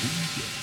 Yeah.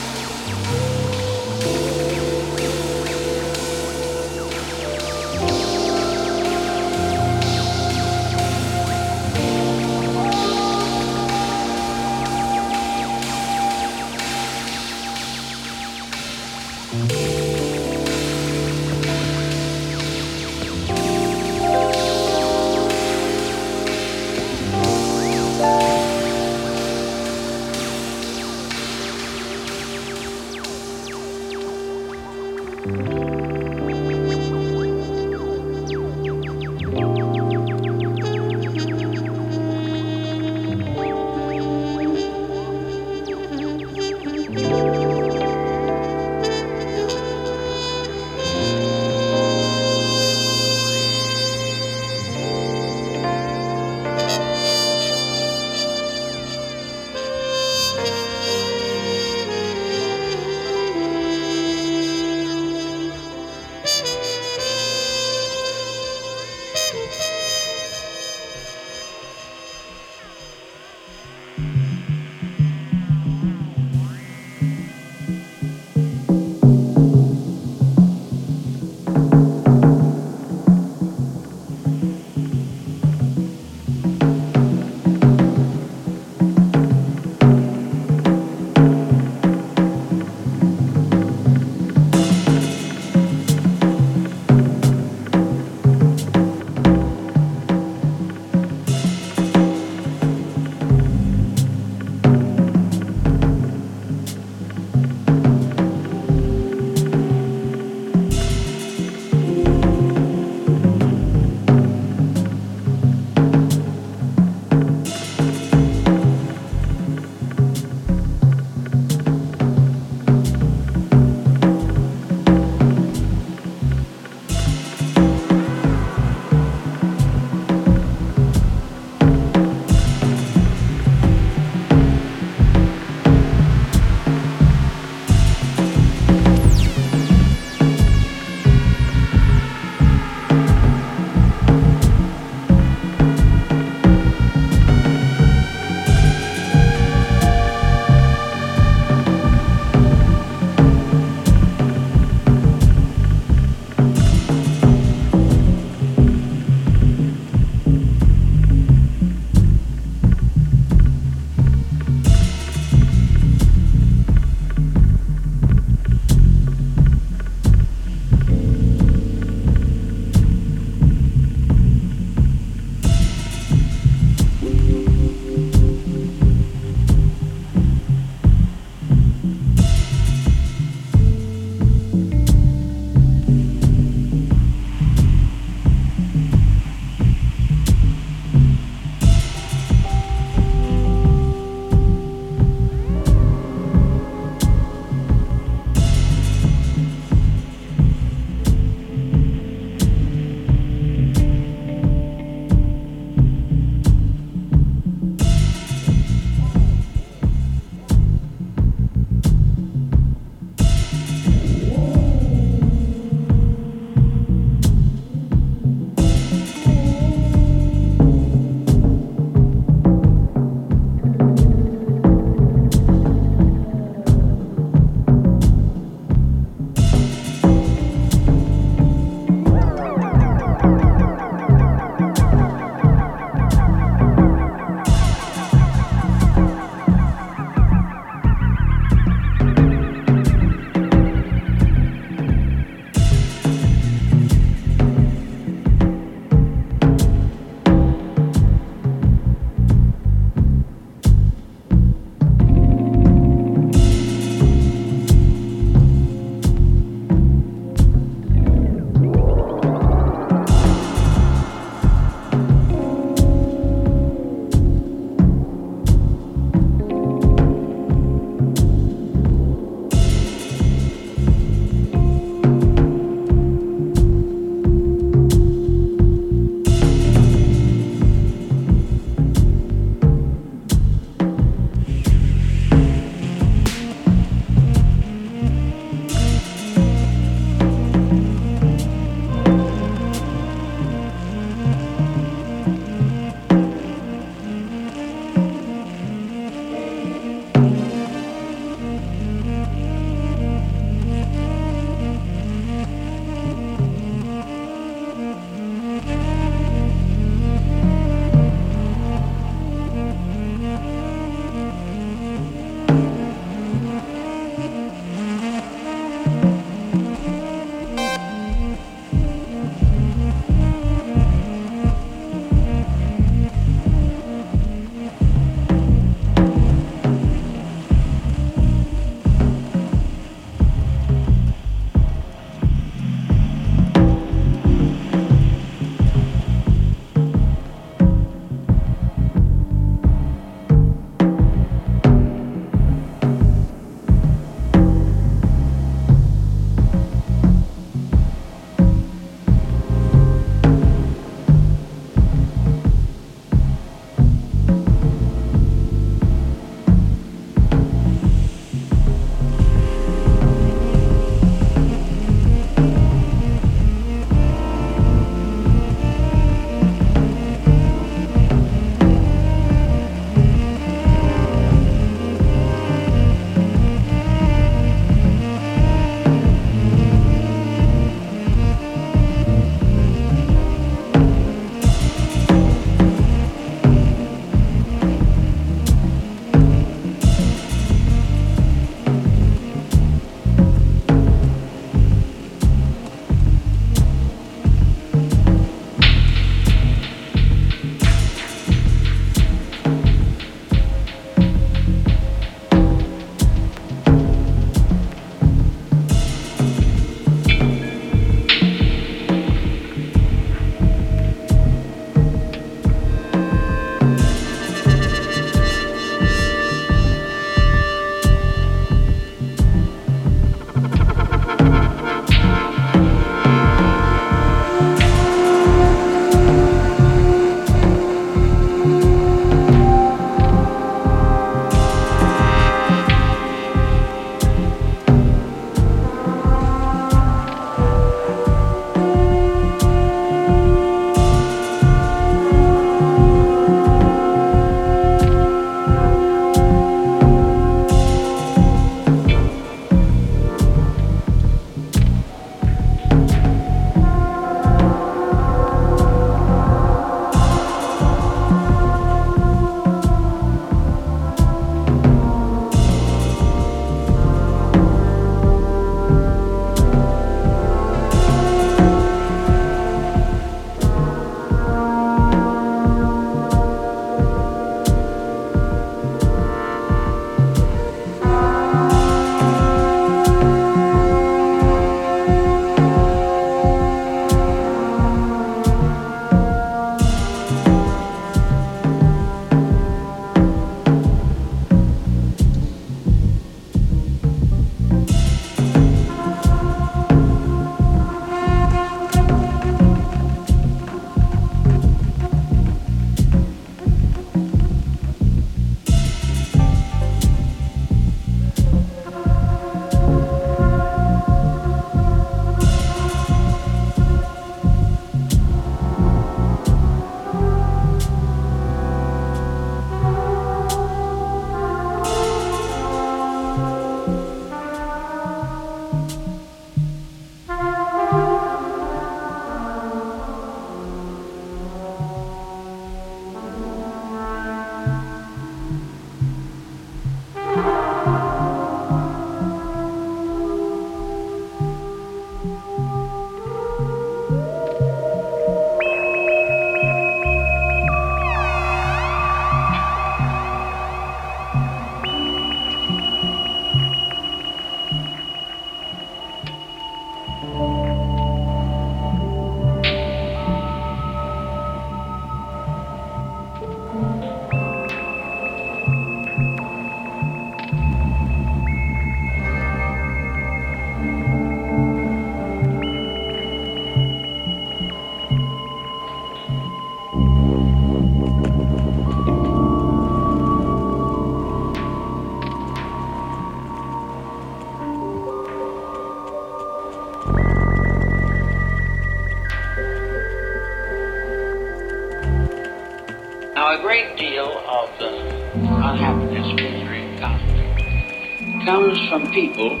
People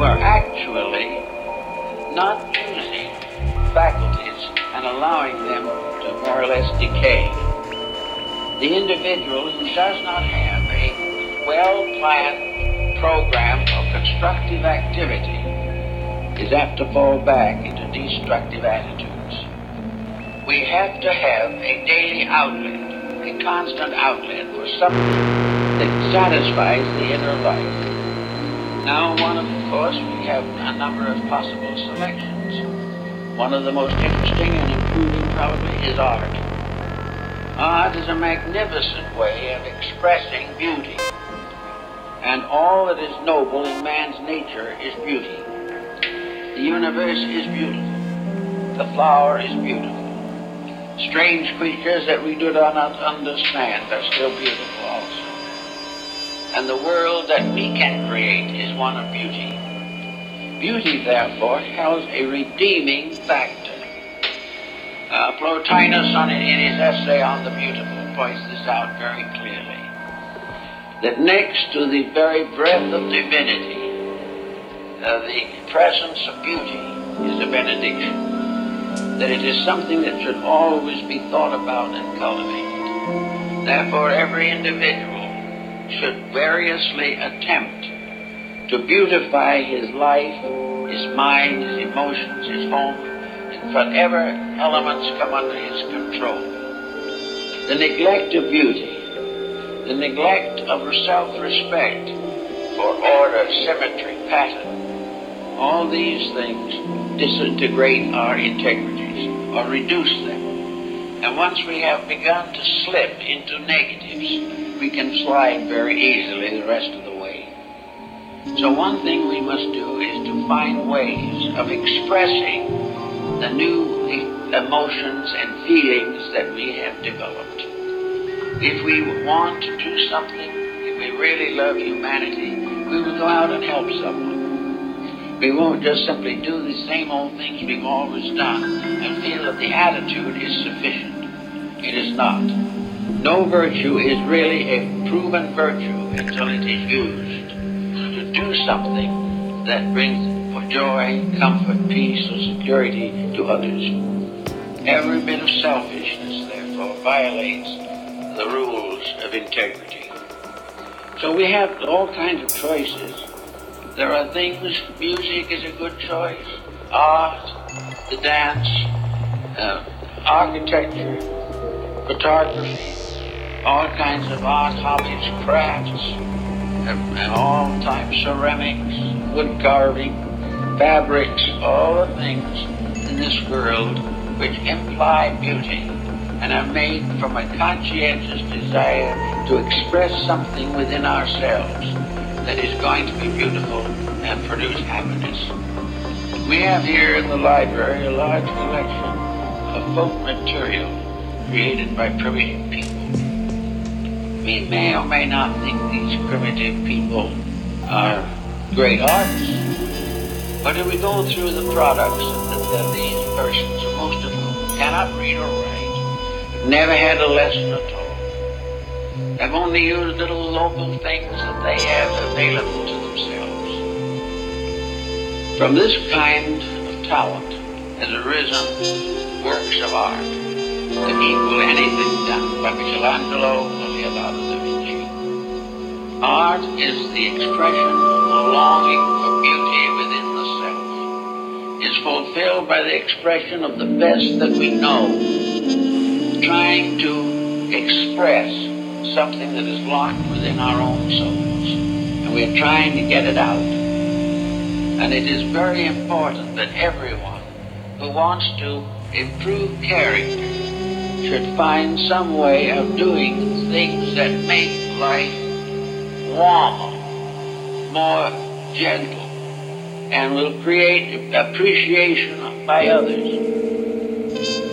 were actually not using faculties and allowing them to more or less decay. The individual who does not have a well-planned program of constructive activity is apt to fall back into destructive attitudes. We have to have a daily outlet, a constant outlet for something that satisfies the inner life. Now, one of course, we have a number of possible selections. One of the most interesting and improving probably is art. Art is a magnificent way of expressing beauty. And all that is noble in man's nature is beauty. The universe is beautiful. The flower is beautiful. Strange creatures that we do not understand are still beautiful. And the world that we can create is one of beauty. Beauty, therefore, has a redeeming factor. Uh, Plotinus, on, in his essay on the beautiful, points this out very clearly. That next to the very breath of divinity, uh, the presence of beauty is a benediction. That it is something that should always be thought about and cultivated. Therefore, every individual should variously attempt to beautify his life, his mind, his emotions, his home, and whatever elements come under his control. The neglect of beauty, the neglect of self-respect for order, symmetry, pattern, all these things disintegrate our integrities or reduce them. And once we have begun to slip into negatives, we can slide very easily the rest of the way. So one thing we must do is to find ways of expressing the new emotions and feelings that we have developed. If we want to do something, if we really love humanity, we will go out and help someone. We won't just simply do the same old things we've always done and feel that the attitude is sufficient. It is not. No virtue is really a proven virtue until it is used to do something that brings joy, comfort, peace, or security to others. Every bit of selfishness, therefore, violates the rules of integrity. So we have all kinds of choices. There are things, music is a good choice, art, the dance, uh, architecture, photography, all kinds of art, hobbies, crafts, and, all types, ceramics, wood carving, fabrics, all the things in this world which imply beauty and are made from a conscientious desire to express something within ourselves that is going to be beautiful and produce happiness. We have here in the library a large collection of folk material created by primitive people. We may or may not think these primitive people are great artists, but if we go through the products that, that these persons, most of whom cannot read or write, never had a lesson at all, have only used little local things that they have available to themselves. From this kind of talent has arisen works of art that equal anything done by Michelangelo Art is the expression of longing for beauty within the self, is fulfilled by the expression of the best that we know, trying to express something that is locked within our own souls, and we're trying to get it out. And it is very important that everyone who wants to improve character should find some way of doing things that make life warmer, more gentle, and will create appreciation by others.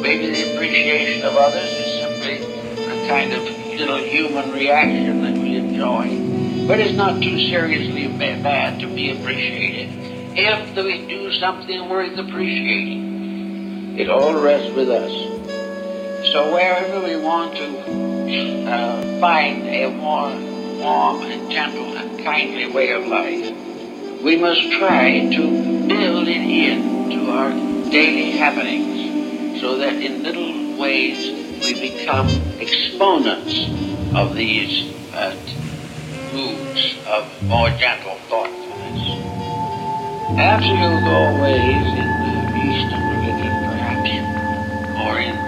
Maybe the appreciation of others is simply a kind of little human reaction that we enjoy. But it's not too seriously bad to be appreciated if we do something worth appreciating. It all rests with us. So wherever we want to find a more warm and gentle and kindly way of life, we must try to build it into our daily happenings so that in little ways we become exponents of these uh, moods of more gentle thoughtfulness. Absolute always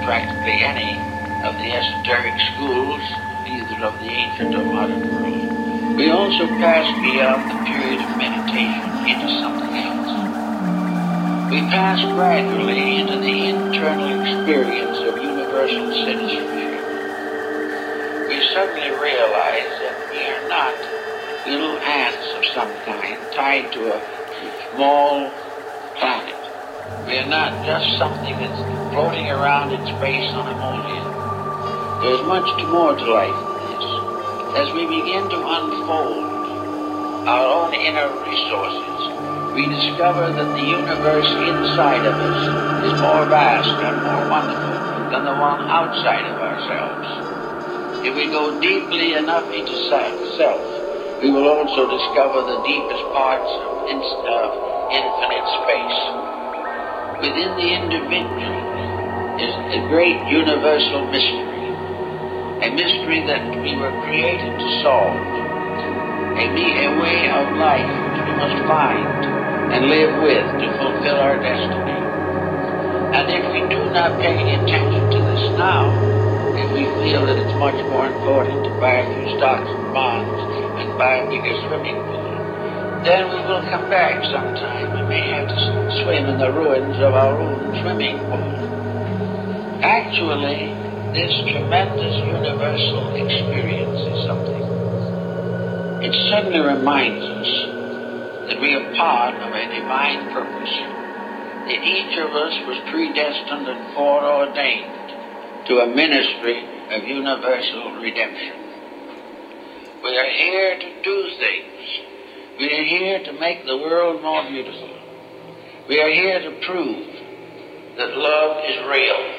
practically any of the esoteric schools, either of the ancient or modern world. We also pass beyond the period of meditation into something else. We pass gradually into the internal experience of universal citizenship. We suddenly realize that we are not little ants of some kind tied to a small planet. We are not just something that's floating around in space on a molehill. There's much more to life than this. As we begin to unfold our own inner resources, we discover that the universe inside of us is more vast and more wonderful than the one outside of ourselves. If we go deeply enough into self, we will also discover the deepest parts of, of infinite space. Within the individual is a great universal mystery, a mystery that we were created to solve, a, a way of life which we must find and live with to fulfill our destiny. And if we do not pay any attention to this now, if we feel that it's much more important to buy a few stocks and bonds and buy a bigger swimming pool, then we will come back sometime and may have to swim in the ruins of our own swimming pool. Actually, this tremendous universal experience is something. It suddenly reminds us that we are part of a divine purpose, that each of us was predestined and foreordained to a ministry of universal redemption. We are here to do things we are here to make the world more beautiful. We are here to prove that love is real.